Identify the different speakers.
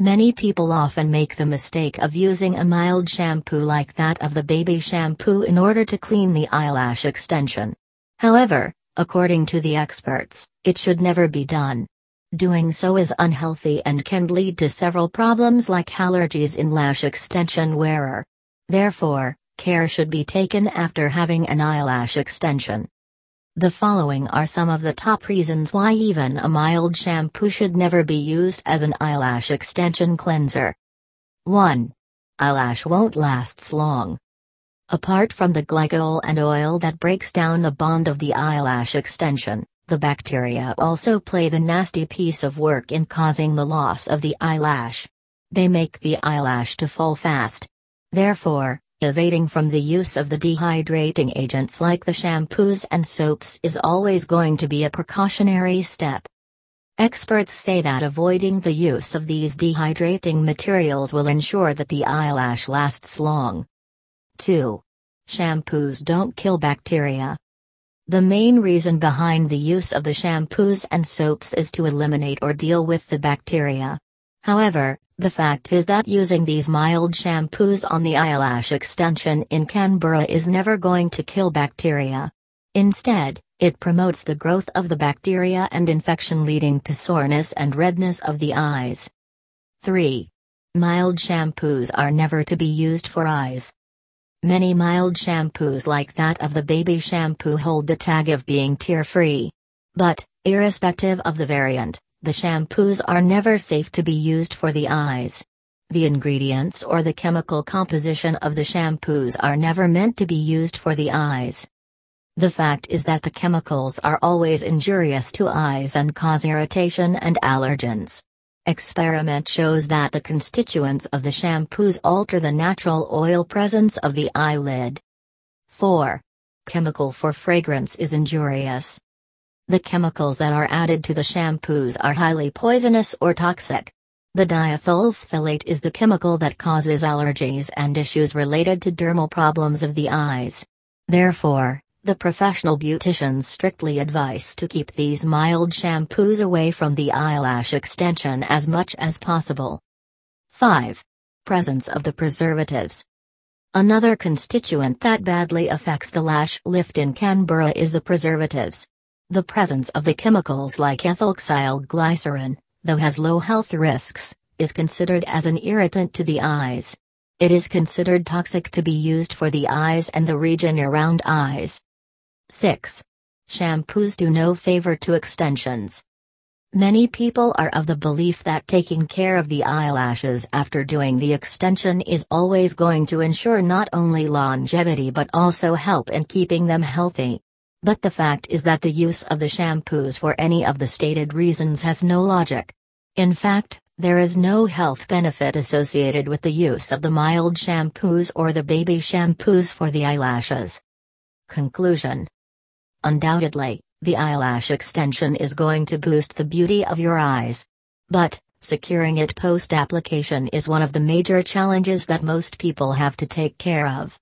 Speaker 1: Many people often make the mistake of using a mild shampoo like that of the baby shampoo in order to clean the eyelash extension. However, according to the experts, it should never be done. Doing so is unhealthy and can lead to several problems like allergies in lash extension wearer. Therefore, care should be taken after having an eyelash extension. The following are some of the top reasons why even a mild shampoo should never be used as an eyelash extension cleanser. 1. Eyelash won't last long. Apart from the glycol and oil that breaks down the bond of the eyelash extension, the bacteria also play the nasty piece of work in causing the loss of the eyelash. They make the eyelash to fall fast. Therefore, Evading from the use of the dehydrating agents like the shampoos and soaps is always going to be a precautionary step. Experts say that avoiding the use of these dehydrating materials will ensure that the eyelash lasts long. 2. Shampoos don't kill bacteria. The main reason behind the use of the shampoos and soaps is to eliminate or deal with the bacteria. However, the fact is that using these mild shampoos on the eyelash extension in Canberra is never going to kill bacteria. Instead, it promotes the growth of the bacteria and infection leading to soreness and redness of the eyes. 3. Mild shampoos are never to be used for eyes. Many mild shampoos like that of the baby shampoo hold the tag of being tear-free. But, irrespective of the variant, the shampoos are never safe to be used for the eyes. The ingredients or the chemical composition of the shampoos are never meant to be used for the eyes. The fact is that the chemicals are always injurious to eyes and cause irritation and allergens. Experiment shows that the constituents of the shampoos alter the natural oil presence of the eyelid. 4. Chemical for fragrance is injurious. The chemicals that are added to the shampoos are highly poisonous or toxic. The diethyl phthalate is the chemical that causes allergies and issues related to dermal problems of the eyes. Therefore, the professional beauticians strictly advise to keep these mild shampoos away from the eyelash extension as much as possible. 5. Presence of the preservatives. Another constituent that badly affects the lash lift in Canberra is the preservatives. The presence of the chemicals like ethylhexyl glycerin, though has low health risks, is considered as an irritant to the eyes. It is considered toxic to be used for the eyes and the region around eyes. 6. Shampoos do no favor to extensions. Many people are of the belief that taking care of the eyelashes after doing the extension is always going to ensure not only longevity but also help in keeping them healthy. But the fact is that the use of the shampoos for any of the stated reasons has no logic. In fact, there is no health benefit associated with the use of the mild shampoos or the baby shampoos for the eyelashes. Conclusion Undoubtedly, the eyelash extension is going to boost the beauty of your eyes. But, securing it post application is one of the major challenges that most people have to take care of.